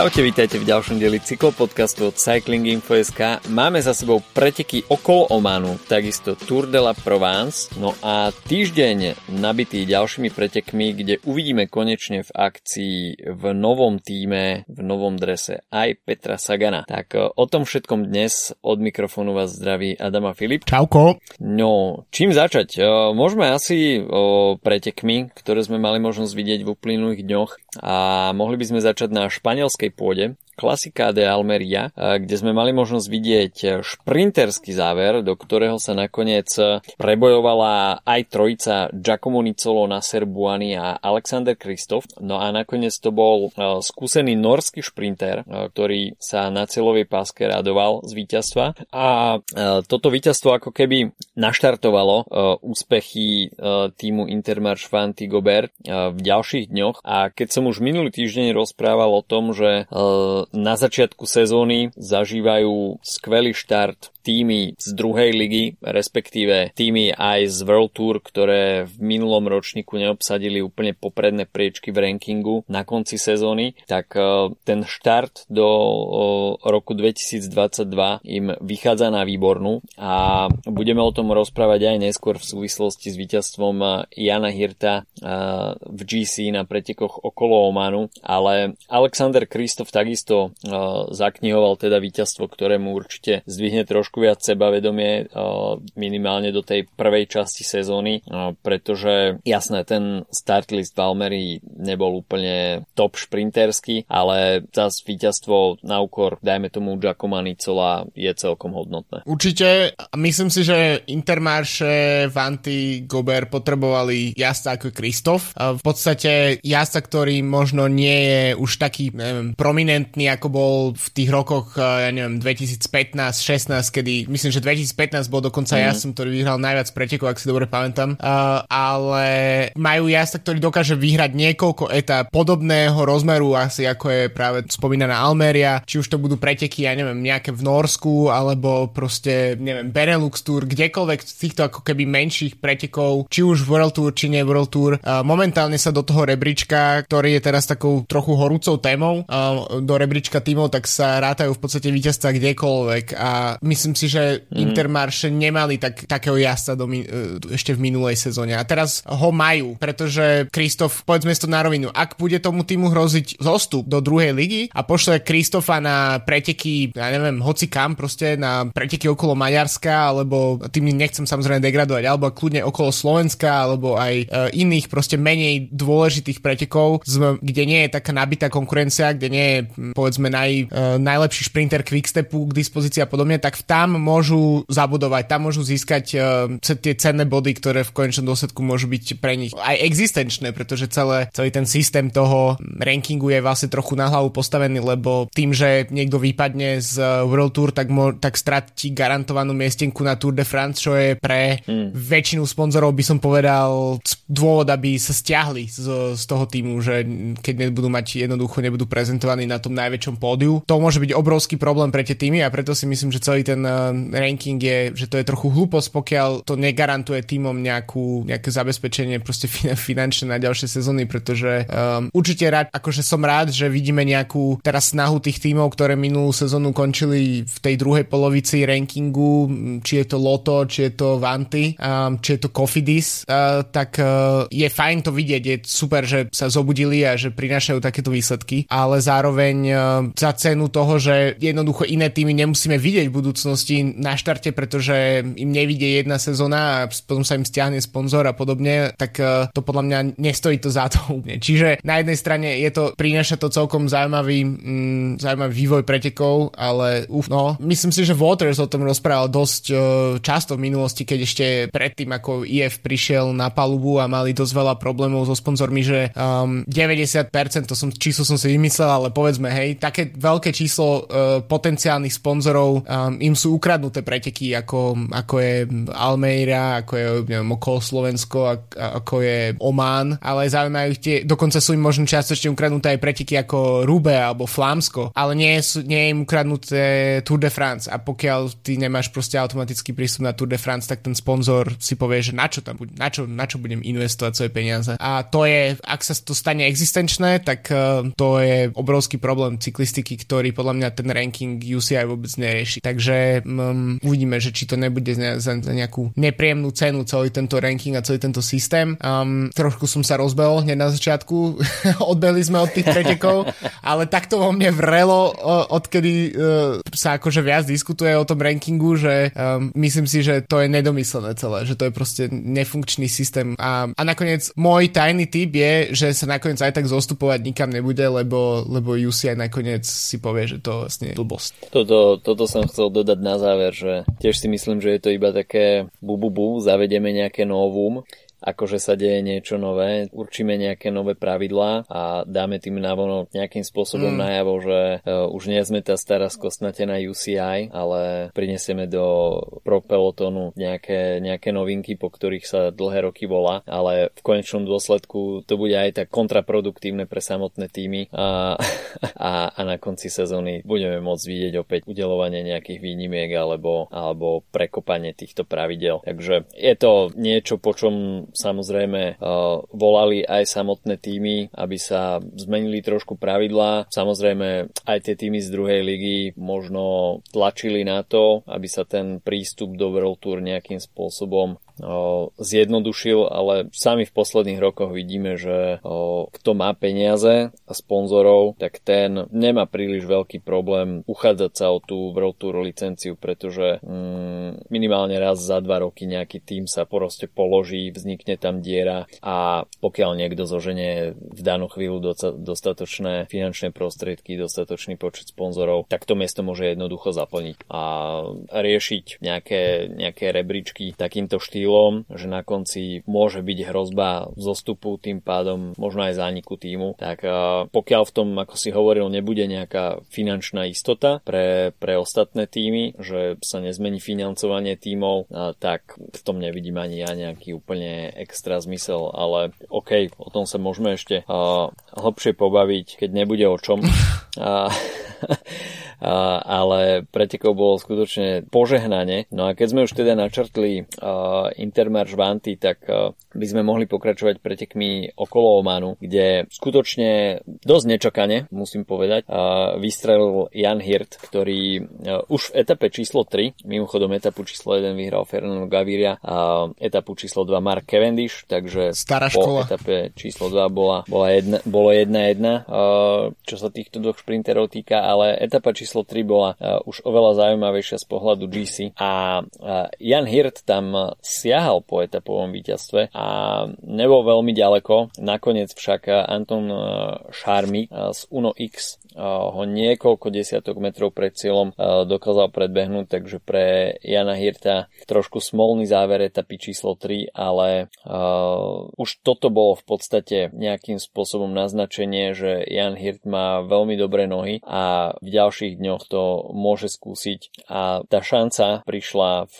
Čaute, vítajte v ďalšom dieli cyklopodcastu od Cycling Info.sk. Máme za sebou preteky okolo Omanu, takisto Tour de la Provence, no a týždeň nabitý ďalšími pretekmi, kde uvidíme konečne v akcii v novom týme, v novom drese aj Petra Sagana. Tak e, o tom všetkom dnes od mikrofónu vás zdraví Adama Filip. Čauko. No, čím začať? E, môžeme asi o pretekmi, ktoré sme mali možnosť vidieť v uplynulých dňoch a mohli by sme začať na španielskej pôde Klasika de Almeria, kde sme mali možnosť vidieť šprinterský záver, do ktorého sa nakoniec prebojovala aj trojica Giacomo Nicolo, Nasser Buani a Alexander Kristof. No a nakoniec to bol skúsený norský šprinter, ktorý sa na celovej páske radoval z víťazstva. A toto víťazstvo ako keby naštartovalo úspechy týmu Intermarch Vanty Gobert v ďalších dňoch. A keď som už minulý týždeň rozprával o tom, že na začiatku sezóny zažívajú skvelý štart týmy z druhej ligy, respektíve týmy aj z World Tour, ktoré v minulom ročníku neobsadili úplne popredné priečky v rankingu na konci sezóny, tak e, ten štart do e, roku 2022 im vychádza na výbornú a budeme o tom rozprávať aj neskôr v súvislosti s víťazstvom e, Jana Hirta v GC na pretekoch okolo Omanu, ale Alexander Kristof takisto zaknihoval teda víťazstvo, ktorému určite zdvihne trošku viac sebavedomie minimálne do tej prvej časti sezóny, pretože jasné, ten start list Valmery nebol úplne top šprinterský, ale zase víťazstvo na úkor, dajme tomu Giacomo Nicola, je celkom hodnotné. Určite, myslím si, že Intermarše, Vanty, Gober potrebovali jazda ako Kristof. V podstate jazda, ktorý možno nie je už taký neviem, prominentný, ako bol v tých rokoch, ja neviem, 2015-16, kedy myslím, že 2015 bol dokonca mm. jazdcom, ktorý vyhral najviac pretekov, ak si dobre pamätám. Uh, ale majú jazda, ktorý dokáže vyhrať niekoľko etap podobného rozmeru asi ako je práve spomínaná Almeria, či už to budú preteky, ja neviem, nejaké v Norsku, alebo proste, neviem, Benelux Tour, kdekoľvek z týchto ako keby menších pretekov, či už World Tour, či nie World Tour. Uh, momentálne sa do toho rebríčka, ktorý je teraz takou trochu horúcou témou, uh, do rebríčka tímov, tak sa rátajú v podstate víťazstva kdekoľvek a myslím myslím si, že mm. Intermarše nemali tak, takého jazdca do, e, ešte v minulej sezóne a teraz ho majú, pretože Kristof, povedzme to na rovinu, ak bude tomu týmu hroziť zostup do druhej ligy a pošle Kristofa na preteky, ja neviem, hoci kam proste, na preteky okolo Maďarska, alebo tým nechcem samozrejme degradovať, alebo kľudne okolo Slovenska, alebo aj e, iných proste menej dôležitých pretekov, kde nie je taká nabitá konkurencia, kde nie je povedzme naj, e, najlepší šprinter Quickstepu k dispozícii a podobne, tak v tam môžu zabudovať, tam môžu získať uh, tie cenné body, ktoré v konečnom dôsledku môžu byť pre nich aj existenčné, pretože celé, celý ten systém toho rankingu je vlastne trochu na hlavu postavený, lebo tým, že niekto vypadne z World Tour, tak, mo- tak stratí garantovanú miestenku na Tour de France, čo je pre hmm. väčšinu sponzorov by som povedal dôvod, aby sa stiahli z, z toho týmu, že keď nebudú mať jednoducho, nebudú prezentovaní na tom najväčšom pódiu. To môže byť obrovský problém pre tie týmy a preto si myslím, že celý ten ranking je, že to je trochu hlúposť, pokiaľ to negarantuje týmom nejakú, nejaké zabezpečenie proste finančné na ďalšie sezóny, pretože um, určite rád, akože som rád, že vidíme nejakú teraz snahu tých týmov, ktoré minulú sezónu končili v tej druhej polovici rankingu, či je to Loto, či je to Vanty, um, či je to Cofidis, uh, tak uh, je fajn to vidieť, je super, že sa zobudili a že prinášajú takéto výsledky, ale zároveň uh, za cenu toho, že jednoducho iné týmy nemusíme vidieť v budúcnosti budúcnosti na štarte, pretože im nevidie jedna sezóna a potom sa im stiahne sponzor a podobne, tak e, to podľa mňa nestojí to za to úplne. Čiže na jednej strane je to, prináša to celkom zaujímavý, mm, zaujímavý vývoj pretekov, ale uf, no, myslím si, že Waters o tom rozprával dosť uh, často v minulosti, keď ešte predtým, ako IF prišiel na palubu a mali dosť veľa problémov so sponzormi, že um, 90%, to som, číslo som si vymyslel, ale povedzme, hej, také veľké číslo uh, potenciálnych sponzorov um, im sú ukradnuté preteky, ako, ako je Almeida, ako je neviem, okolo Slovensko, ako je Oman, ale zaujímajú tie, dokonca sú im možno častočne ukradnuté aj preteky ako Rube alebo Flámsko, ale nie, sú, nie je im ukradnuté Tour de France a pokiaľ ty nemáš proste automatický prístup na Tour de France, tak ten sponzor si povie, že na čo tam na čo, na čo budem investovať svoje peniaze. A to je, ak sa to stane existenčné, tak uh, to je obrovský problém cyklistiky, ktorý podľa mňa ten ranking UCI vôbec nerieši. Takže um, uvidíme, že či to nebude za, za nejakú nepríjemnú cenu celý tento ranking a celý tento systém. Um, trošku som sa rozbehol hneď na začiatku, odbehli sme od tých pretekov, ale takto vo mne vrelo, odkedy uh, sa akože viac diskutuje o tom rankingu, že um, myslím si, že to je nedomyslené celé, že to je proste nefunkčný systém a, a nakoniec môj tajný tip je, že sa nakoniec aj tak zostupovať nikam nebude, lebo, lebo UCI nakoniec si povie, že to vlastne je blbosť. Toto, toto som chcel dodať na záver, že tiež si myslím, že je to iba také bu, bu, bu zavedeme nejaké novum akože sa deje niečo nové, určíme nejaké nové pravidlá a dáme tým navonok nejakým spôsobom mm. najavo, že uh, už nie sme tá stará skostnatená UCI, ale prinesieme do pro pelotonu nejaké, nejaké novinky, po ktorých sa dlhé roky volá, ale v konečnom dôsledku to bude aj tak kontraproduktívne pre samotné týmy a, a, a na konci sezóny budeme môcť vidieť opäť udelovanie nejakých výnimiek alebo, alebo prekopanie týchto pravidel. Takže je to niečo, po čom samozrejme uh, volali aj samotné týmy, aby sa zmenili trošku pravidlá. Samozrejme aj tie týmy z druhej ligy možno tlačili na to, aby sa ten prístup do World Tour nejakým spôsobom zjednodušil, ale sami v posledných rokoch vidíme, že kto má peniaze a sponzorov, tak ten nemá príliš veľký problém uchádzať sa o tú World Tour licenciu, pretože mm, minimálne raz za dva roky nejaký tým sa proste položí, vznikne tam diera a pokiaľ niekto zoženie v danú chvíľu dostatočné finančné prostriedky, dostatočný počet sponzorov, tak to miesto môže jednoducho zaplniť a riešiť nejaké, nejaké rebríčky takýmto štýlom štýlom, že na konci môže byť hrozba zostupu, tým pádom možno aj zániku týmu, tak pokiaľ v tom, ako si hovoril, nebude nejaká finančná istota pre, pre ostatné týmy, že sa nezmení financovanie týmov, tak v tom nevidím ani ja nejaký úplne extra zmysel, ale OK, o tom sa môžeme ešte hlbšie pobaviť, keď nebude o čom. ale pretekov bolo skutočne požehnanie. No a keď sme už teda načrtli Intermarš Vanty, tak by sme mohli pokračovať pretekmi okolo Omanu, kde skutočne dosť nečakane, musím povedať, vystrelil Jan Hirt, ktorý už v etape číslo 3, mimochodom etapu číslo 1 vyhral Fernando Gaviria a etapu číslo 2 Mark Cavendish, takže Stará po etape číslo 2 bola, bola jedna, bolo 1-1, čo sa týchto dvoch šprinterov týka, ale etapa číslo číslo 3 bola už oveľa zaujímavejšia z pohľadu GC a Jan Hirt tam siahal po etapovom víťazstve a nebol veľmi ďaleko. Nakoniec však Anton Šarmi z Uno X ho niekoľko desiatok metrov pred cieľom dokázal predbehnúť, takže pre Jana Hirta trošku smolný záver etapy číslo 3, ale uh, už toto bolo v podstate nejakým spôsobom naznačenie, že Jan Hirt má veľmi dobré nohy a v ďalších dňoch to môže skúsiť. A tá šanca prišla v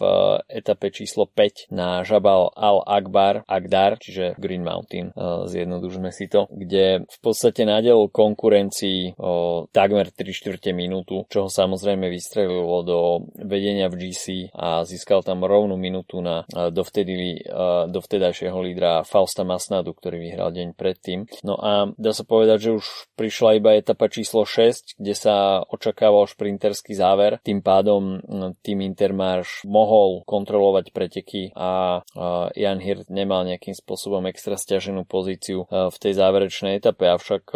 etape číslo 5 na Jabal al-Akbar Agdar, čiže Green Mountain, uh, zjednodužme si to, kde v podstate nadel konkurencii uh, takmer 3 čtvrte minútu, čo ho samozrejme vystrelilo do vedenia v GC a získal tam rovnú minútu na dovtedy, dovtedajšieho lídra Fausta Masnadu, ktorý vyhral deň predtým. No a dá sa povedať, že už prišla iba etapa číslo 6, kde sa očakával šprinterský záver. Tým pádom tým Intermarš mohol kontrolovať preteky a Jan Hirt nemal nejakým spôsobom extra stiaženú pozíciu v tej záverečnej etape, avšak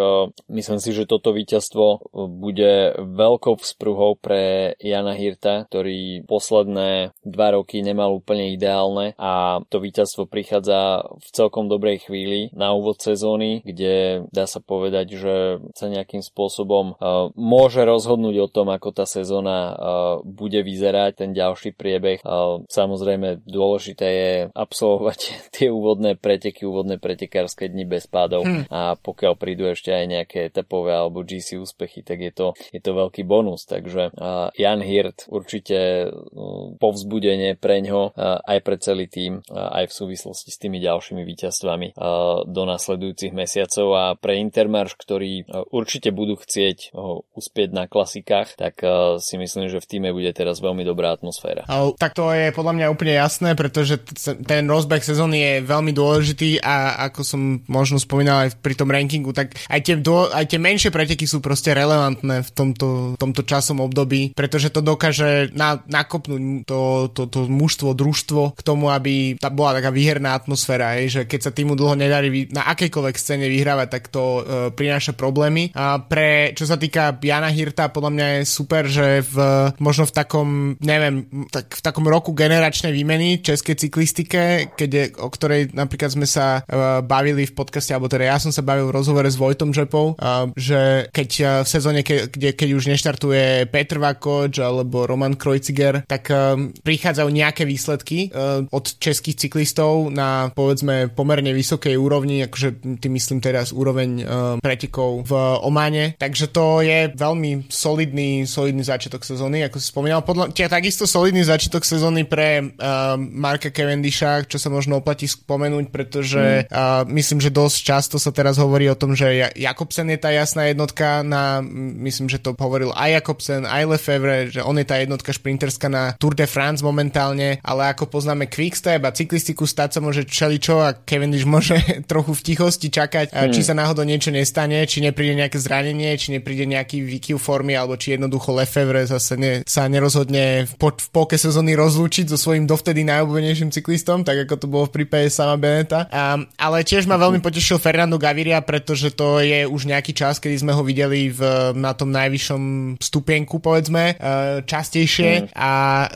myslím si, že toto víťazstvo víťazstvo bude veľkou vzpruhou pre Jana Hirta, ktorý posledné dva roky nemal úplne ideálne a to víťazstvo prichádza v celkom dobrej chvíli na úvod sezóny, kde dá sa povedať, že sa nejakým spôsobom uh, môže rozhodnúť o tom, ako tá sezóna bude vyzerať, ten ďalší priebeh. Samozrejme, dôležité je absolvovať tie úvodné preteky, úvodné pretekárske dni bez pádov hmm. a pokiaľ prídu ešte aj nejaké etapové alebo GC úspechy, tak je to, je to veľký bonus. Takže Jan Hirt určite povzbudenie pre ňo aj pre celý tým, aj v súvislosti s tými ďalšími víťazstvami do nasledujúcich mesiacov a pre Intermarš, ktorí určite budú chcieť uspieť na klasikách, tak si myslím, že v týme bude teraz veľmi dobrá atmosféra. Tak to je podľa mňa úplne jasné, pretože ten rozbeh sezóny je veľmi dôležitý a ako som možno spomínal aj pri tom rankingu, tak aj tie, aj tie menšie preteky sú proste relevantné v tomto, tomto časom období, pretože to dokáže na, nakopnúť to, to, to mužstvo, družstvo k tomu, aby tá bola taká výherná atmosféra, je, že keď sa týmu dlho nedarí na akejkoľvek scéne vyhrávať, tak to uh, prináša problémy. A pre, čo sa týka Jana Hirta, podľa mňa je super, že v, možno v takom, neviem, tak v takom roku generačnej výmeny českej cyklistike, keď je, o ktorej napríklad sme sa uh, bavili v podcaste, alebo teda ja som sa bavil v rozhovore s Vojtom Žepou, uh, že keď v sezóne, ke, kde, keď už neštartuje Petr Vakoč alebo Roman Krojciger, tak uh, prichádzajú nejaké výsledky uh, od českých cyklistov na povedzme pomerne vysokej úrovni, akože tým myslím teraz úroveň uh, pretekov v Omane, takže to je veľmi solidný, solidný začiatok sezóny, ako si spomínal. Podľa, tia, takisto solidný začiatok sezóny pre uh, Marka Cavendisha, čo sa možno oplatí spomenúť, pretože mm. uh, myslím, že dosť často sa teraz hovorí o tom, že Jakobsen je tá jasná jednotka na, myslím, že to hovoril aj Jakobsen, aj Lefevre, že on je tá jednotka šprinterská na Tour de France momentálne, ale ako poznáme Quickstep a cyklistiku stať sa môže čeličo a Cavendish môže trochu v tichosti čakať, mm. či sa náhodou niečo nestane, či nepríde nejaké zranenie, či nepríde nejaký výkyv formy, alebo či jednoducho Lefevre zase ne, sa nerozhodne v, po, v polke sezóny rozlúčiť so svojím dovtedy najobľúbenejším cyklistom, tak ako to bolo v prípade sama Beneta. Um, ale tiež ma veľmi potešil Fernando Gaviria, pretože to je už nejaký čas, kedy sme ho videli v, na tom najvyššom stupienku, povedzme, uh, častejšie mm. a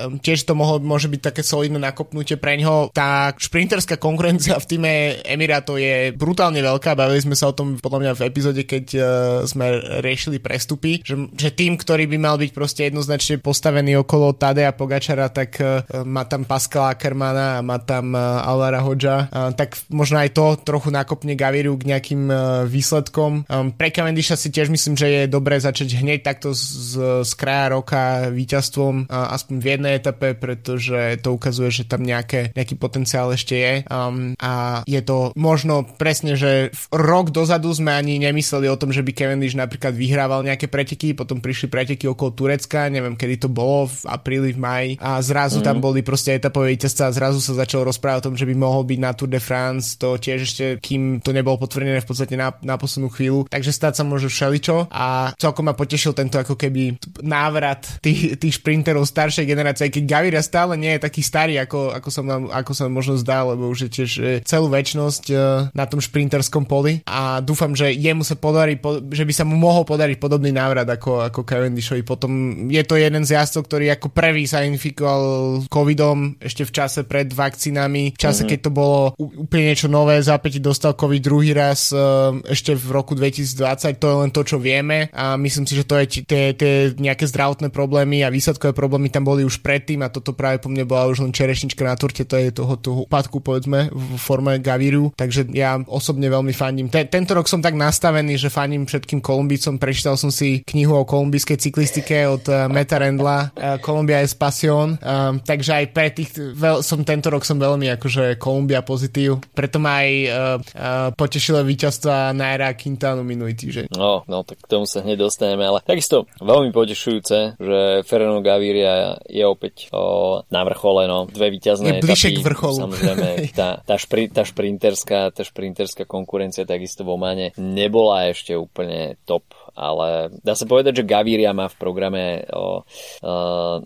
um, tiež to mohlo, môže byť také solidné nakopnutie pre ňoho. Tá šprinterská konkurencia v týme Emirato je brutálne veľká, bavili sme sa o tom podľa mňa v epizóde, keď uh, sme riešili prestupy, že, že tým, ktorý by mal byť proste jednoznačne postavený okolo Tadea Pogačara, tak má tam Pascala Ackermana a má tam Alara Hodža, tak možno aj to trochu nakopne Gaviru k nejakým výsledkom. Pre Cavendisha si tiež myslím, že je dobré začať hneď takto z, z kraja roka víťazstvom aspoň v jednej etape, pretože to ukazuje, že tam nejaké, nejaký potenciál ešte je. Um, a je to možno presne, že rok dozadu sme ani nemysleli o tom, že by Cavendish napríklad vyhrával nejaké preteky, potom prišli preteky okolo Turecka, neviem kedy to bolo, v apríli, v maji a zrazu mm. tam boli proste etapové víťazstva a zrazu sa začal rozprávať o tom, že by mohol byť na Tour de France, to tiež ešte, kým to nebolo potvrdené v podstate na, na poslednú chvíľu, takže stať sa môže všeličo a celkom ma potešil tento ako keby návrat tých, tých šprinterov staršej generácie, keď Gaviria stále nie je taký starý, ako, ako, som, ako sa možno zdá, lebo už je tiež e, celú väčnosť e, na tom šprinterskom poli a dúfam, že jemu sa podarí, že by sa mu mohol podariť podobný návrat ako, ako Cavendishovi. Potom je to jeden z jazdcov, ktorý ako prvý sa infikoval covidom ešte v čase pred vakcínami, v čase, mm-hmm. keď to bolo úplne niečo nové, zápäť dostal covid druhý raz uh, ešte v roku 2020, to je len to, čo vieme a myslím si, že to je tie, tie nejaké zdravotné problémy a výsledkové problémy tam boli už predtým a toto práve po mne bola už len čerešnička na turte, to je toho, toho úpadku povedzme v forme Gaviru, takže ja osobne veľmi fandím. Ten, tento rok som tak nastavený, že fandím všetkým Kolumbicom, prečítal som si knihu o kolumbijskej cyklistike od uh, Meta Rendla, uh, Columbia es Passion, uh, takže aj pre tých, veľ, som tento rok som veľmi akože Kolumbia pozitív, preto ma aj uh, uh, potešilo víťazstva Naira Quintana minulý týždeň. No, no, tak k tomu sa hneď dostaneme, ale takisto veľmi potešujúce, že Ferrano Gaviria je opäť o, na vrchole, no, dve víťazné je etapy. k vrcholu. Samozrejme, tá, tá, špri, tá, šprinterská, tá šprinterská konkurencia takisto v Omane nebola ešte úplne top ale dá sa povedať, že Gaviria má v programe o, o,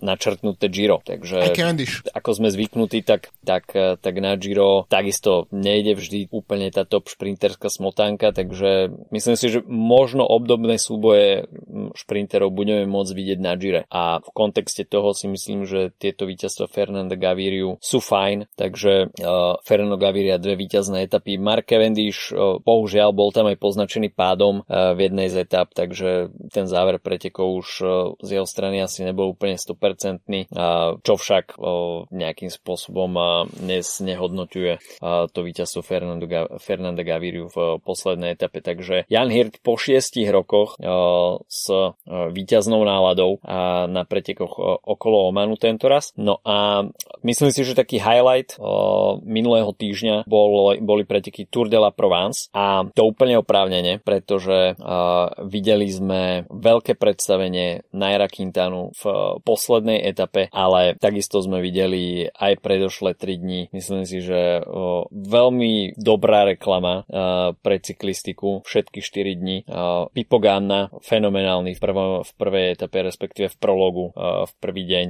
načrtnuté Giro, takže ako sme zvyknutí, tak, tak, tak na Giro takisto nejde vždy úplne tá top šprinterská smotanka, takže myslím si, že možno obdobné súboje šprinterov budeme môcť vidieť na Gire a v kontexte toho si myslím, že tieto víťazstva Fernanda Gaviriu sú fajn, takže uh, Fernando Gaviria dve víťazné etapy. Mark Cavendish uh, bohužiaľ bol tam aj poznačený pádom uh, v jednej z etap takže ten záver pretekov už z jeho strany asi nebol úplne 100%, čo však nejakým spôsobom dnes nehodnoťuje to víťazstvo Fernanda Gaviriu v poslednej etape. Takže Jan Hirt po šiestich rokoch s víťaznou náladou na pretekoch okolo Omanu tento raz. No a myslím si, že taký highlight minulého týždňa bol, boli preteky Tour de la Provence a to úplne oprávnene, pretože videli sme veľké predstavenie Naira Quintanu v poslednej etape, ale takisto sme videli aj predošle 3 dní. Myslím si, že veľmi dobrá reklama pre cyklistiku všetky 4 dní. Pipo Ganna, fenomenálny v, prvom, v prvej etape, respektíve v prologu v prvý deň,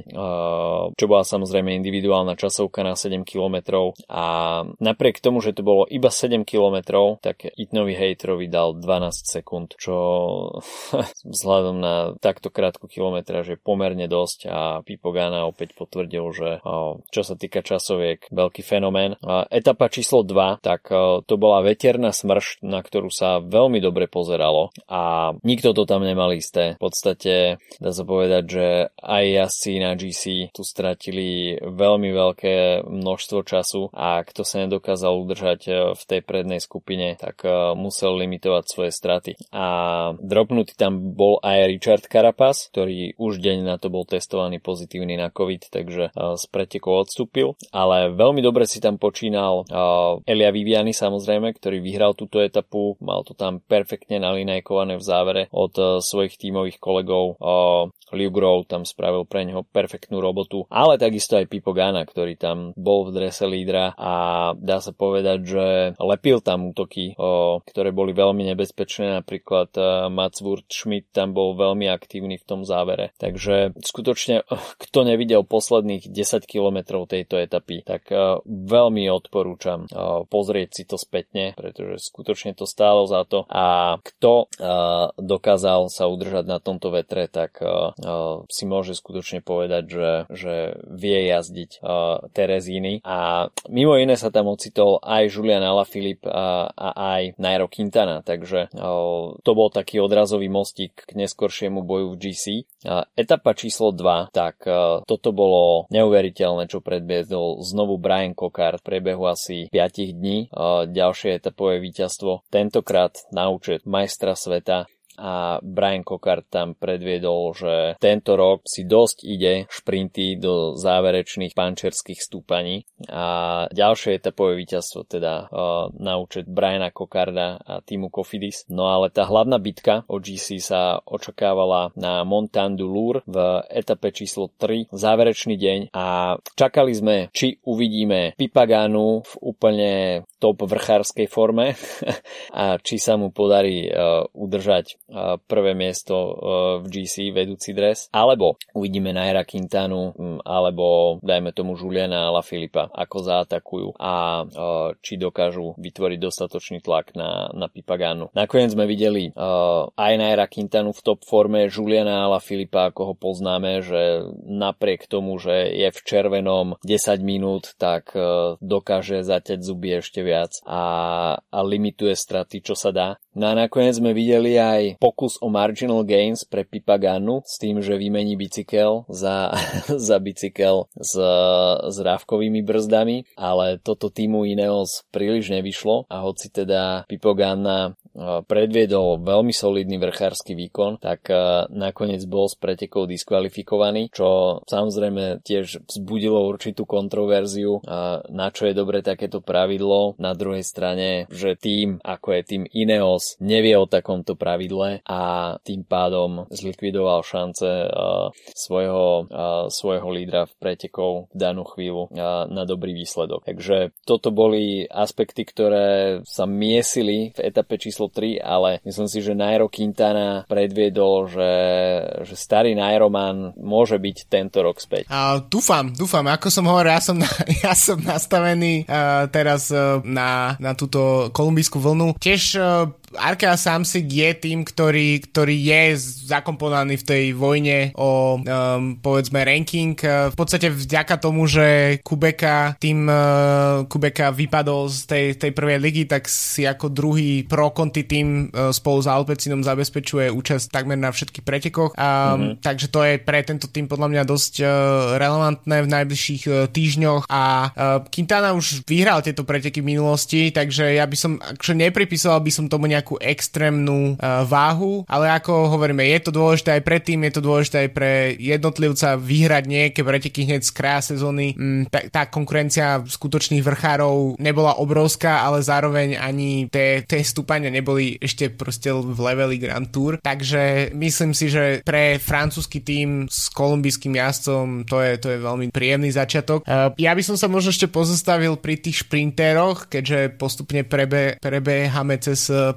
čo bola samozrejme individuálna časovka na 7 km a napriek tomu, že to bolo iba 7 km, tak Itnovi Hejtrovi dal 12 sekúnd, čo vzhľadom na takto krátku kilometra, je pomerne dosť. A Pipo Gana opäť potvrdil, že čo sa týka časoviek, veľký fenomén. Etapa číslo 2, tak to bola veterná smršť, na ktorú sa veľmi dobre pozeralo. A nikto to tam nemal isté. V podstate dá sa povedať, že aj jazdci na GC tu stratili veľmi veľké množstvo času a kto sa nedokázal udržať e, v tej prednej skupine, tak e, musel limitovať svoje straty. A dropnutý tam bol aj Richard Carapaz, ktorý už deň na to bol testovaný pozitívny na COVID, takže e, z pretekov odstúpil. Ale veľmi dobre si tam počínal Elia Viviani samozrejme, ktorý vyhral túto etapu, mal to tam perfektne nalinajkované v závere od svojich tímových kolegov. Liu Grove tam spravil pre neho perfektnú robotu, ale takisto aj Pipo Gana, ktorý tam bol v drese lídra a dá sa povedať, že lepil tam útoky, o, ktoré boli veľmi nebezpečné, napríklad Mats Schmidt tam bol veľmi aktívny v tom závere. Takže skutočne, kto nevidel posledných 10 kilometrov tejto etapy, tak veľmi odporúčam pozrieť si to spätne, pretože skutočne to stálo za to a kto dokázal sa udržať na tomto vetre, tak si môže skutočne povedať, že, že vie jazdiť Terezíny a mimo iné sa tam ocitol aj Julian Alaphilippe a, a aj Nairo Quintana, takže to bol taký odrazový mostík k neskoršiemu boju v GC. Etapa číslo 2, tak toto bolo neuveriteľné, čo predbiedol znovu Brian Cockart v priebehu asi 5 dní. Ďalšie etapové víťazstvo, tentokrát na účet majstra sveta a Brian Cockart tam predviedol, že tento rok si dosť ide šprinty do záverečných pančerských stúpaní a ďalšie etapové víťazstvo teda uh, na účet Briana Cockarda a týmu Cofidis. No ale tá hlavná bitka o GC sa očakávala na Montan du Lour v etape číslo 3, záverečný deň a čakali sme, či uvidíme Pipagánu v úplne top vrchárskej forme a či sa mu podarí uh, udržať prvé miesto e, v GC, vedúci dres, alebo uvidíme Naira Quintanu, alebo dajme tomu Juliana La Filipa, ako zaatakujú a e, či dokážu vytvoriť dostatočný tlak na, na Pipaganu. Nakoniec sme videli aj Naira Quintanu v top forme, Juliana La Filipa, ako ho poznáme, že napriek tomu, že je v červenom 10 minút, tak dokáže zaťať zuby ešte viac a, a limituje straty, čo sa dá. No a nakoniec sme videli aj pokus o marginal gains pre Pipaganu s tým, že vymení bicykel za, za bicykel s, s rávkovými brzdami, ale toto týmu Ineos príliš nevyšlo a hoci teda Pipogana predviedol veľmi solidný vrchársky výkon, tak nakoniec bol s pretekou diskvalifikovaný, čo samozrejme tiež vzbudilo určitú kontroverziu, na čo je dobre takéto pravidlo. Na druhej strane, že tým, ako je tým Ineos, nevie o takomto pravidle a tým pádom zlikvidoval šance svojho, svojho lídra v pretekov v danú chvíľu na dobrý výsledok. Takže toto boli aspekty, ktoré sa miesili v etape číslo číslo 3, ale myslím si, že Nairo Quintana predviedol, že, že starý Nairoman môže byť tento rok späť. Uh, dúfam, dúfam. Ako som hovoril, ja som, na, ja som nastavený uh, teraz uh, na, na túto kolumbijskú vlnu. Tiež uh, Arkea Samsic je tým, ktorý, ktorý je zakomponovaný v tej vojne o um, povedzme ranking. V podstate vďaka tomu, že Kubeka tým uh, Kubeka vypadol z tej, tej prvej ligy, tak si ako druhý pro konti tým uh, spolu s Alpecinom zabezpečuje účasť takmer na všetkých pretekoch. Um, mm-hmm. Takže to je pre tento tým podľa mňa dosť uh, relevantné v najbližších uh, týždňoch a uh, Quintana už vyhral tieto preteky v minulosti, takže ja by som, akože nepripisoval by som tomu nejakú extrémnu uh, váhu, ale ako hovoríme, je to dôležité aj pre tým, je to dôležité aj pre jednotlivca vyhrať nejaké preteky hneď z kraja sezóny. Mm, tá, tá konkurencia skutočných vrchárov nebola obrovská, ale zároveň ani tie, tie stúpania neboli ešte proste v leveli Grand Tour. Takže myslím si, že pre francúzsky tým s kolumbijským jazdcom to je, to je veľmi príjemný začiatok. Uh, ja by som sa možno ešte pozastavil pri tých šprintéroch, keďže postupne prebe, prebehame cez uh,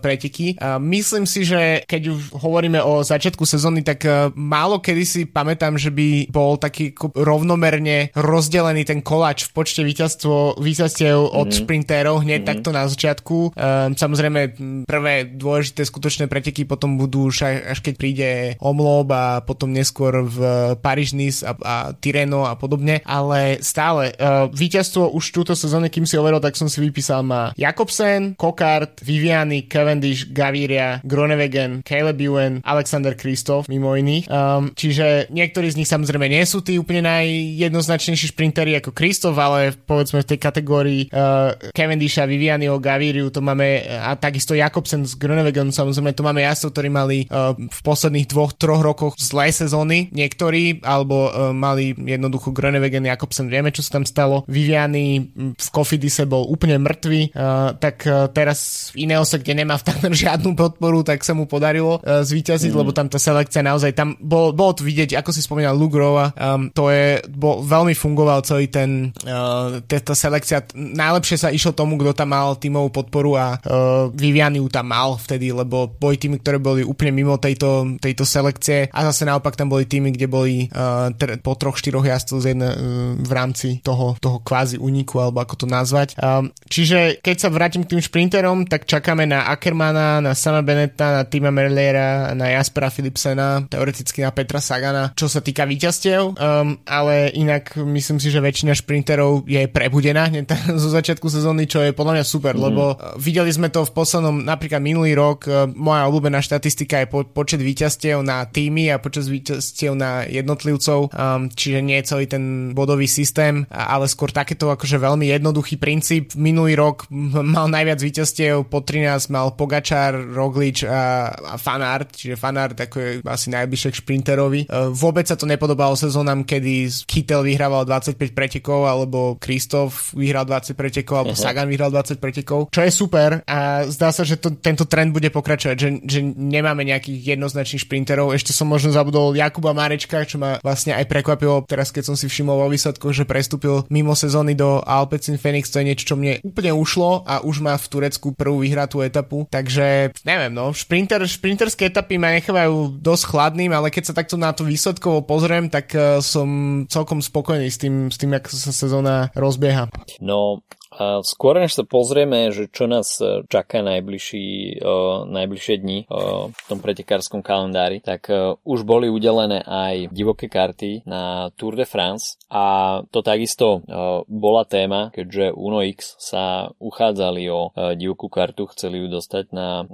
Uh, myslím si, že keď už hovoríme o začiatku sezóny, tak uh, málo kedy si pamätám, že by bol taký rovnomerne rozdelený ten koláč v počte víťazstvo, víťazstiev mm-hmm. od šprintérov hneď mm-hmm. takto na začiatku. Um, samozrejme prvé dôležité skutočné preteky potom budú už až, keď príde Omlob a potom neskôr v Paríž-Nice a, a Tireno a podobne, ale stále uh, víťazstvo už túto sezónu, kým si overil, tak som si vypísal má Jakobsen, Kokart, Viviani, Cavendish, Gaviria, Gronewegen, Caleb Ewan, Alexander Kristoff, mimo iných. Um, čiže niektorí z nich samozrejme nie sú tí úplne najjednoznačnejší šprintery ako Kristoff, ale povedzme v tej kategórii uh, Cavendisha, Vivianiho, Gaviriu to máme a takisto Jakobsen z Gronewegen, samozrejme tu máme jazdcov, ktorí mali uh, v posledných dvoch, troch rokoch zlé sezóny, niektorí, alebo uh, mali jednoducho Gronewegen, Jakobsen, vieme, čo sa tam stalo. Viviani v Kofidise bol úplne mŕtvý, uh, tak uh, teraz v Ineose, kde nemá v takmer žiadnu podporu, tak sa mu podarilo uh, zvíťaziť, mm. lebo tam tá selekcia naozaj, tam bol, bolo to vidieť, ako si spomínal Lugrova, um, to je, bol, veľmi fungoval celý ten, uh, tá selekcia, najlepšie sa išlo tomu, kto tam mal tímovú podporu a uh, Viviani ju tam mal vtedy, lebo boli týmy, ktoré boli úplne mimo tejto, tejto selekcie a zase naopak tam boli týmy, kde boli uh, tr- po troch, štyroch jazdcov z jedne, uh, v rámci toho, toho kvázi uniku, alebo ako to nazvať. Um, čiže keď sa vrátim k tým šprinterom, tak čakáme na Ackermana, na Sama Benetta, na Tima Merlera, na Jaspera Philipsena, teoreticky na Petra Sagana, čo sa týka víťazstiev, um, ale inak myslím si, že väčšina šprinterov je prebudená hneď zo začiatku sezóny, čo je podľa mňa super, mm. lebo uh, videli sme to v poslednom, napríklad minulý rok, uh, moja obľúbená štatistika je po, počet víťazstiev na týmy a počet víťazstiev na jednotlivcov, um, čiže nie je celý ten bodový systém, ale skôr takéto akože veľmi jednoduchý princíp. Minulý rok mal najviac víťazstiev, po 13 mal Pogačar, Roglič a, a Fanart, čiže Fanart ako je asi najbližšie k šprinterovi. Uh, vôbec sa to nepodobalo sezónam, kedy Kittel vyhrával 25 pretekov, alebo Kristof vyhral 20 pretekov, alebo uh-huh. Sagan vyhral 20 pretekov, čo je super a zdá sa, že to, tento trend bude pokračovať, že, že nemáme nejakých jednoznačných šprinterov. Ešte som možno zabudol Jakuba Marečka, čo ma vlastne aj prekvapilo teraz, keď som si všimol vo výsledkoch, že prestúpil mimo sezóny do Alpecin Phoenix, to je niečo, čo mne úplne ušlo a už má v Turecku prvú vyhratú etapu. Takže neviem, no, šprinter, šprinterské etapy ma nechávajú dosť chladným, ale keď sa takto na to výsledkovo pozriem, tak uh, som celkom spokojný s tým, s tým, ako sa sezóna rozbieha. No, a skôr než sa pozrieme, že čo nás e, čaká najbližší, uh, najbližšie dni uh, v tom pretekárskom kalendári, tak uh, už boli udelené aj divoké karty na Tour de France. A to takisto uh, bola téma, keďže Uno X sa uchádzali o uh, divokú kartu, chceli ju dostať na uh,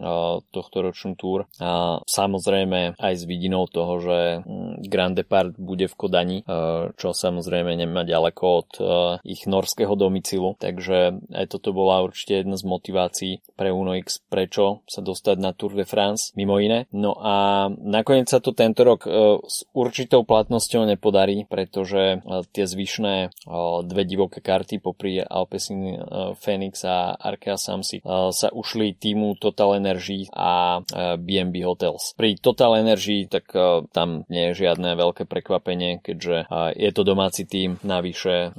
tohto ročnú Tour a samozrejme aj s vidinou toho, že um, Grand Depart bude v Kodani, uh, čo samozrejme nemá ďaleko od uh, ich norského domicilu, takže takže aj toto bola určite jedna z motivácií pre Uno X, prečo sa dostať na Tour de France, mimo iné. No a nakoniec sa to tento rok uh, s určitou platnosťou nepodarí, pretože uh, tie zvyšné uh, dve divoké karty popri Alpecin Phoenix a Arkea Samsi sa ušli týmu Total Energy a BNB Hotels. Pri Total Energy tak tam nie je žiadne veľké prekvapenie, keďže je to domáci tým, navyše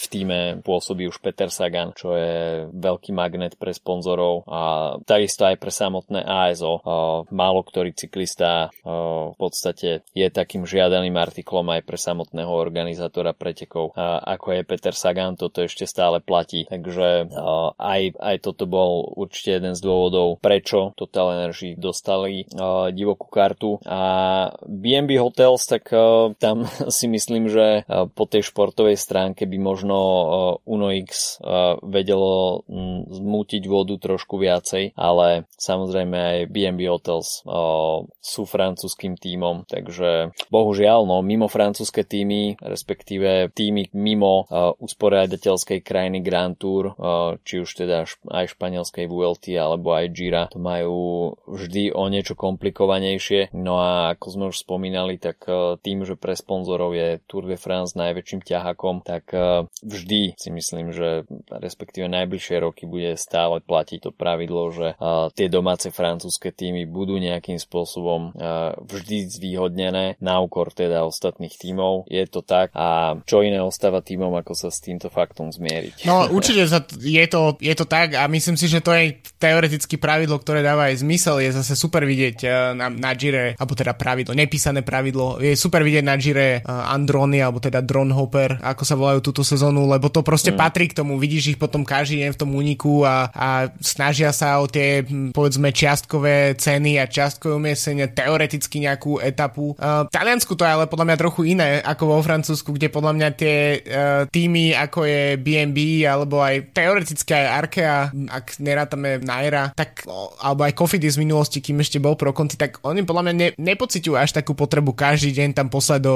v týme pôsobí už Peter Sagan, čo je veľký magnet pre sponzorov a takisto aj pre samotné ASO. Málo ktorý cyklista v podstate je takým žiadaným artiklom aj pre samotného organizátora pretekov, ako je Peter Sagan, toto ešte stále platí. Takže aj, aj toto bol určite jeden z dôvodov, prečo Total Energy dostali divokú kartu a BNB Hotels, tak tam si myslím, že po tej športovej stránke by možno Uno X vedelo zmútiť vodu trošku viacej, ale samozrejme aj BNB Hotels sú francúzským tímom, takže bohužiaľ, no mimo francúzske týmy, respektíve týmy mimo usporiadateľskej krajiny Grand Tour, či už teda aj španielskej VLT alebo aj Gira, to majú vždy o niečo komplikovanejšie. No a ako sme už spomínali, tak tým, že pre sponzorov je Tour de France najväčším ťahakom, tak vždy si myslím, že respektíve najbližšie roky bude stále platiť to pravidlo, že tie domáce francúzske týmy budú nejakým spôsobom vždy zvýhodnené na úkor teda ostatných tímov. Je to tak a čo iné ostáva týmom, ako sa s týmto faktom zmieriť. No určite je to, je to tak a myslím si, že to je teoreticky pravidlo, ktoré dáva aj zmysel. Je zase super vidieť na, na Gire, alebo teda pravidlo, nepísané pravidlo. Je super vidieť na Gire Androny, alebo teda Drone Hopper, ako sa volajú túto sezónu, lebo to proste mm. patrí k tomu. Vidíš ich potom každý deň v tom úniku a, a snažia sa o tie povedzme čiastkové ceny a čiastkové umiestnenia, teoreticky nejakú etapu. Uh, v Taliansku to je ale podľa mňa trochu iné ako vo Francúzsku, kde podľa mňa tie uh, týmy ako je BNB alebo aj teoreticky aj Arkea, ak nerátame Naira, tak alebo aj Kofidis z minulosti, kým ešte bol pro konty, tak oni podľa mňa ne, nepociťujú až takú potrebu každý deň tam poslať do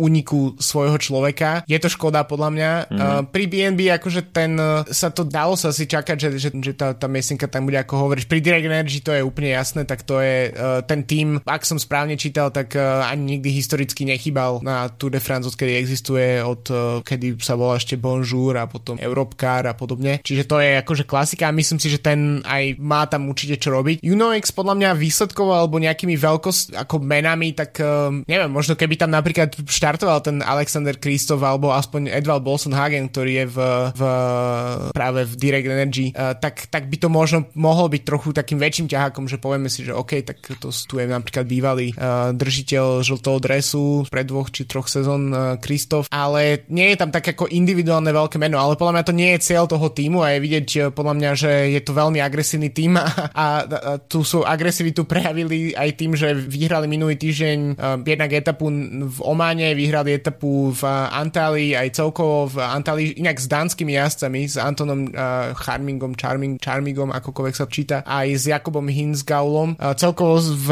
úniku svojho človeka. Je to škoda podľa mňa. Mm. Uh, pri BNB akože ten sa to dalo sa si čakať, že, že, že tá, tá miesenka tam bude ako hovoríš. Pri Direct Energy to je úplne jasné, tak to je uh, ten tým, ak som správne čítal, tak uh, ani nikdy historicky nechybal na Tour de France, odkedy existuje, od uh, kedy sa volá ešte Bonjour a potom Europcar a podobne. Čiže to je akože klasika a myslím si, že ten aj má tam určite čo robiť. UNOX podľa mňa výsledkovo alebo nejakými veľkosť ako menami, tak uh, neviem, možno keby tam napríklad štartoval ten Alexander Kristof alebo aspoň Edvald Bolson Hagen, ktorý je v, v práve v Direct Energy, uh, tak, tak by to možno mohlo byť trochu takým väčším ťahákom, že povieme si, že OK, tak to tu je napríklad bývalý uh, držiteľ žltého dresu pred dvoch či troch sezón Kristof, uh, ale nie je tam tak ako individuálne veľké meno, ale podľa mňa to nie je cieľ toho týmu a je vidieť uh, podľa mňa, že je to veľmi agresívny tým a, a, a tu sú agresivitu prejavili aj tým, že vyhrali minulý týždeň uh, jednak etapu v Ománe, vyhrali etapu v Antálii, aj celkovo v Antálii, inak s dánskymi jazdcami, s Antonom uh, Charmingom, Charming, Charmingom, akokoľvek sa číta, aj s Jakobom Hinsgaulom. Uh, celkovo v,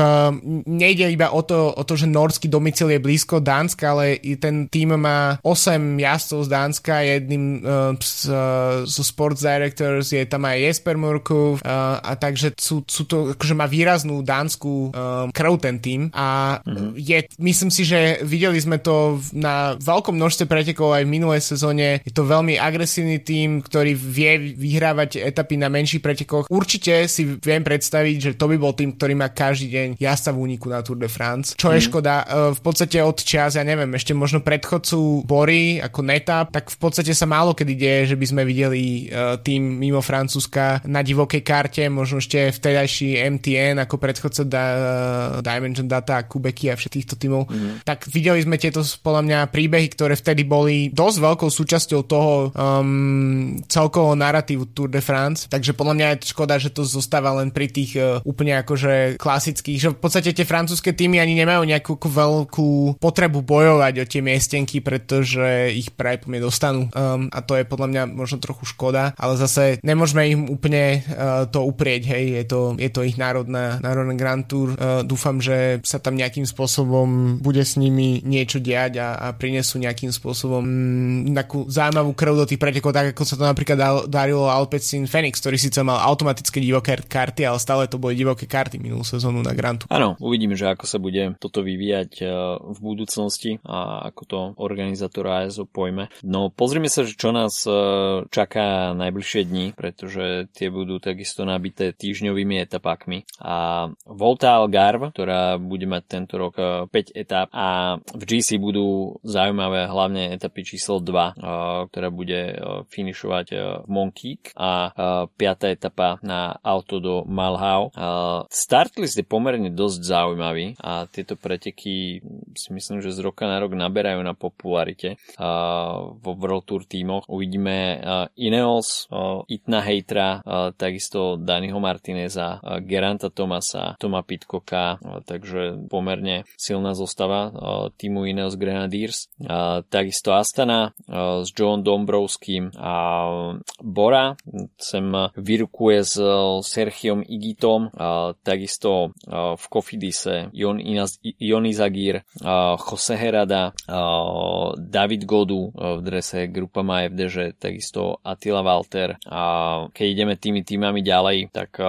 nejde iba o to, o to, že norský domicil je blízko Dánska, ale i ten tým má 8 jazdcov z Dánska, jedným uh, z, uh, zo Sports Directors je tam aj Jesper Murkov uh, a takže sú, sú to, akože má výraznú dánsku uh, krv ten tým a mm-hmm. je, myslím si, že videli sme to na veľkom množstve pretekov aj v minulej sezóne, je to veľmi agresívny tým, ktorý vie vyhrávať etapy na menších pretekoch. Určite si viem predstaviť, že to by bol tým, ktorý má každý deň jazda v úniku na Tour de France. Čo mm. je mhm. škoda, e, v podstate od čas, ja neviem, ešte možno predchodcu Bory ako Neta, tak v podstate sa málo kedy deje, že by sme videli e, tým mimo Francúzska na divokej karte, možno ešte vtedajší MTN ako predchodca da, Dimension Data, Kubeky a všetkých týchto tímov. Mm. Tak videli sme tieto podľa mňa príbehy, ktoré vtedy boli dosť veľkou súčasťou toho um, celkového narratívu Tour de France, takže podľa mňa je škoda, že to zostáva len pri tých uh, úplne akože klasických, že v podstate tie francúzske týmy ani nemajú nejakú veľkú potrebu bojovať o tie miestenky, pretože ich po dostanú. Um, a to je podľa mňa možno trochu škoda, ale zase nemôžeme im úplne uh, to uprieť, hej, je to, je to ich národná, národná Grand Tour, uh, dúfam, že sa tam nejakým spôsobom bude s nimi niečo diať a, a prinesú nejakým spôsobom mm, takú zaujímavú krv do tých pretekov, tak ako sa to napríklad darilo Alpecin Phoenix, ktorý síce mal automatické divoké karty, ale stále to boli divoké karty minulú sezónu na Grantu. Áno, uvidíme, že ako sa bude toto vyvíjať e, v budúcnosti a ako to organizátor ASO pojme. No pozrime sa, že čo nás e, čaká najbližšie dni, pretože tie budú takisto nabité týždňovými etapákmi. A Volta Algarve, ktorá bude mať tento rok 5 e, etap a v GC budú zaujímavé hlavne etapy číslo 2 ktorá bude finišovať v Monkeek a piatá etapa na auto do Malhau. Startlist je pomerne dosť zaujímavý a tieto preteky si myslím, že z roka na rok naberajú na popularite vo World Tour tímoch. Uvidíme Ineos, Itna Hejtra, takisto Daniho Martineza, Geranta Tomasa, Toma Pitcocka, takže pomerne silná zostava týmu Ineos Grenadiers. Takisto Astana s John Dombrovským a Bora. Sem vyrukuje s Serchiom Igitom, takisto v Kofidise Jon, Jon Izagir, Jose Herada, David Godu v drese Grupa MFD, takisto Attila Walter. A keď ideme tými týmami ďalej, tak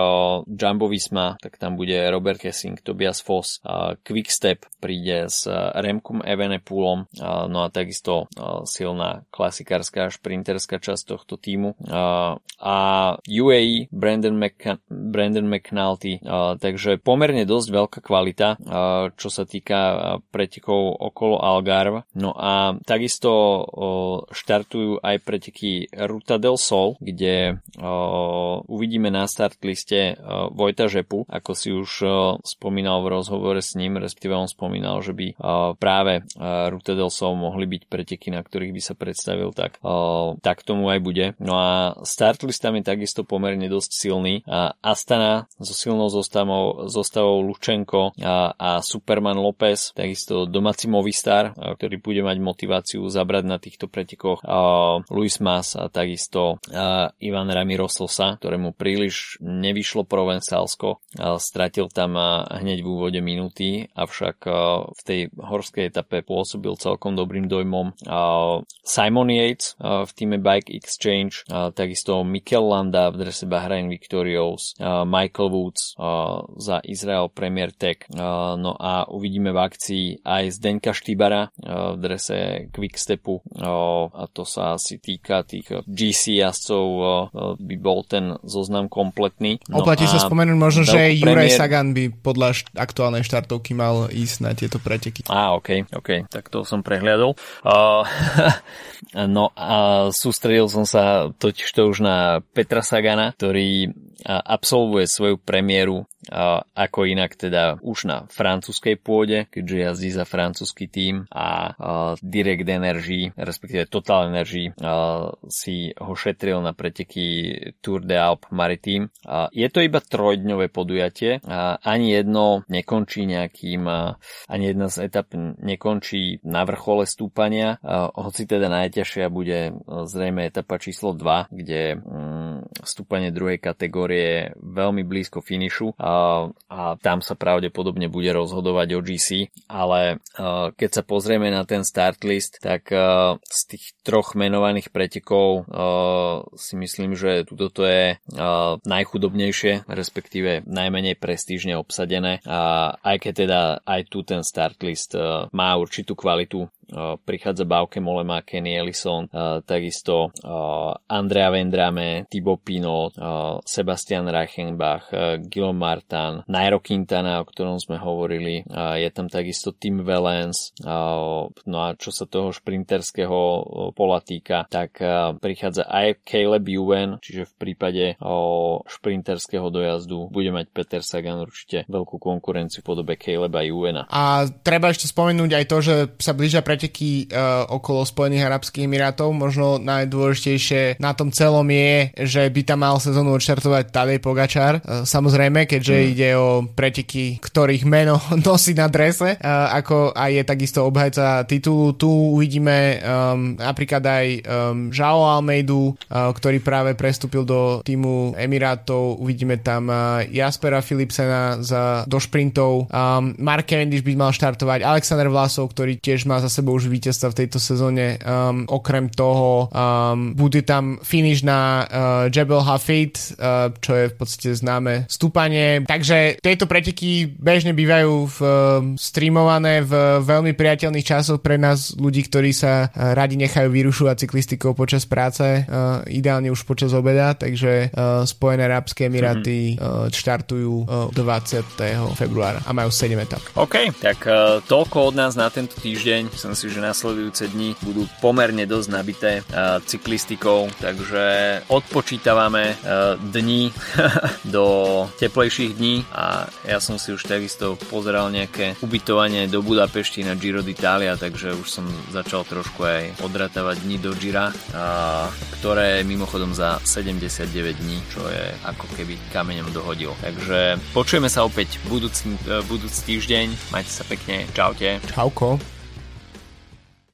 Jumbo Visma, tak tam bude Robert Kessing, Tobias Foss, Quickstep príde s Remkom Evenepoolom, no a takisto silná klasikárska a šprinterská časť tohto týmu. A UAE Brandon, McC- Brandon McNulty, takže pomerne dosť veľká kvalita, čo sa týka pretekov okolo Algarve. No a takisto štartujú aj preteky Ruta del Sol, kde uvidíme na start liste Vojta Žepu, ako si už spomínal v rozhovore s ním, respektíve on spomínal, že by práve Ruta del Sol mohli byť preteky, na ktorých by sa predstavil, tak, tak tomu aj bude. No a start list tam je takisto pomerne dosť silný. Astana so silnou zostavou, zostavou Lučenko a, a Superman López, takisto domáci Movistar, ktorý bude mať motiváciu zabrať na týchto pretekoch. Luis Mas a takisto Ivan Ramirososa, ktorému príliš nevyšlo Provencálsko. Stratil tam hneď v úvode minúty, avšak v tej horskej etape pôsobil celkom dobrým dojmom. Simon Yates v týme Bike Exchange, takisto Mikel Landa v drese Bahrain Victorious, Michael Woods za Israel Premier Tech, no a uvidíme v akcii aj Zdenka Štýbara v drese Quickstepu a to sa asi týka tých GC jazdcov by bol ten zoznam kompletný. No Oplatí sa spomenúť možno, že Juraj Sagan by podľa št- aktuálnej štartovky mal ísť na tieto preteky. Á, ok, ok, tak to som prehliadol. Uh, no a sústredil som sa totiž to už na Petra Sagana, ktorý absolvuje svoju premiéru ako inak teda už na francúzskej pôde, keďže jazdí za francúzsky tím a Direct Energy, respektíve Total Energy si ho šetril na preteky Tour de Alpes Maritime. Je to iba trojdňové podujatie, ani jedno nekončí nejakým, ani jedna z etap nekončí na vrchole stúpania, hoci teda najťažšia bude zrejme etapa číslo 2, kde mm, stúpanie druhej kategórie veľmi blízko finišu a tam sa pravdepodobne bude rozhodovať o GC, ale keď sa pozrieme na ten start list, tak z tých troch menovaných pretekov si myslím, že toto je najchudobnejšie, respektíve najmenej prestížne obsadené. A aj keď teda aj tu ten start list má určitú kvalitu, prichádza Bauke Molema, Kenny Ellison, takisto Andrea Vendrame, Thibaut Pinot, Sebastian Reichenbach, Guillaume Martin, Nairo Quintana, o ktorom sme hovorili, je tam takisto Tim Valens, no a čo sa toho šprinterského pola týka, tak prichádza aj Caleb Ewan, čiže v prípade šprinterského dojazdu bude mať Peter Sagan určite veľkú konkurenciu v podobe Caleba Ewena. A treba ešte spomenúť aj to, že sa blížia preteky uh, okolo Spojených Arabských Emirátov. Možno najdôležitejšie na tom celom je, že by tam mal sezónu odštartovať Tadej Pogačar. Uh, samozrejme, keďže hmm. ide o preteky, ktorých meno nosí na drese, uh, ako aj je takisto obhajca titulu. Tu uvidíme um, napríklad aj um, Žao Almeidu, uh, ktorý práve prestúpil do týmu Emirátov. Uvidíme tam uh, Jaspera Philipsena za, do šprintov. Um, Mark Cavendish by mal štartovať. Alexander Vlasov, ktorý tiež má za sebou už víťazstva v tejto sezóne. Um, okrem toho um, bude tam finish na uh, Jebel Hafid, uh, čo je v podstate známe stúpanie. Takže tieto preteky bežne bývajú v, uh, streamované v veľmi priateľných časoch pre nás ľudí, ktorí sa uh, radi nechajú vyrušovať cyklistikou počas práce, uh, ideálne už počas obeda, takže uh, Spojené Arabské Emiráty uh, štartujú uh, 20. februára a majú 7 etap. OK, tak uh, toľko od nás na tento týždeň. Som Myslím si, že nasledujúce dni budú pomerne dosť nabité cyklistikou, takže odpočítavame dni do teplejších dní a ja som si už takisto pozeral nejaké ubytovanie do Budapešti na Giro d'Italia, takže už som začal trošku aj odratávať dní do Gira, ktoré mimochodom za 79 dní, čo je ako keby kameňom dohodil. Takže počujeme sa opäť budúci, budúci týždeň. Majte sa pekne. Čaute. Čauko.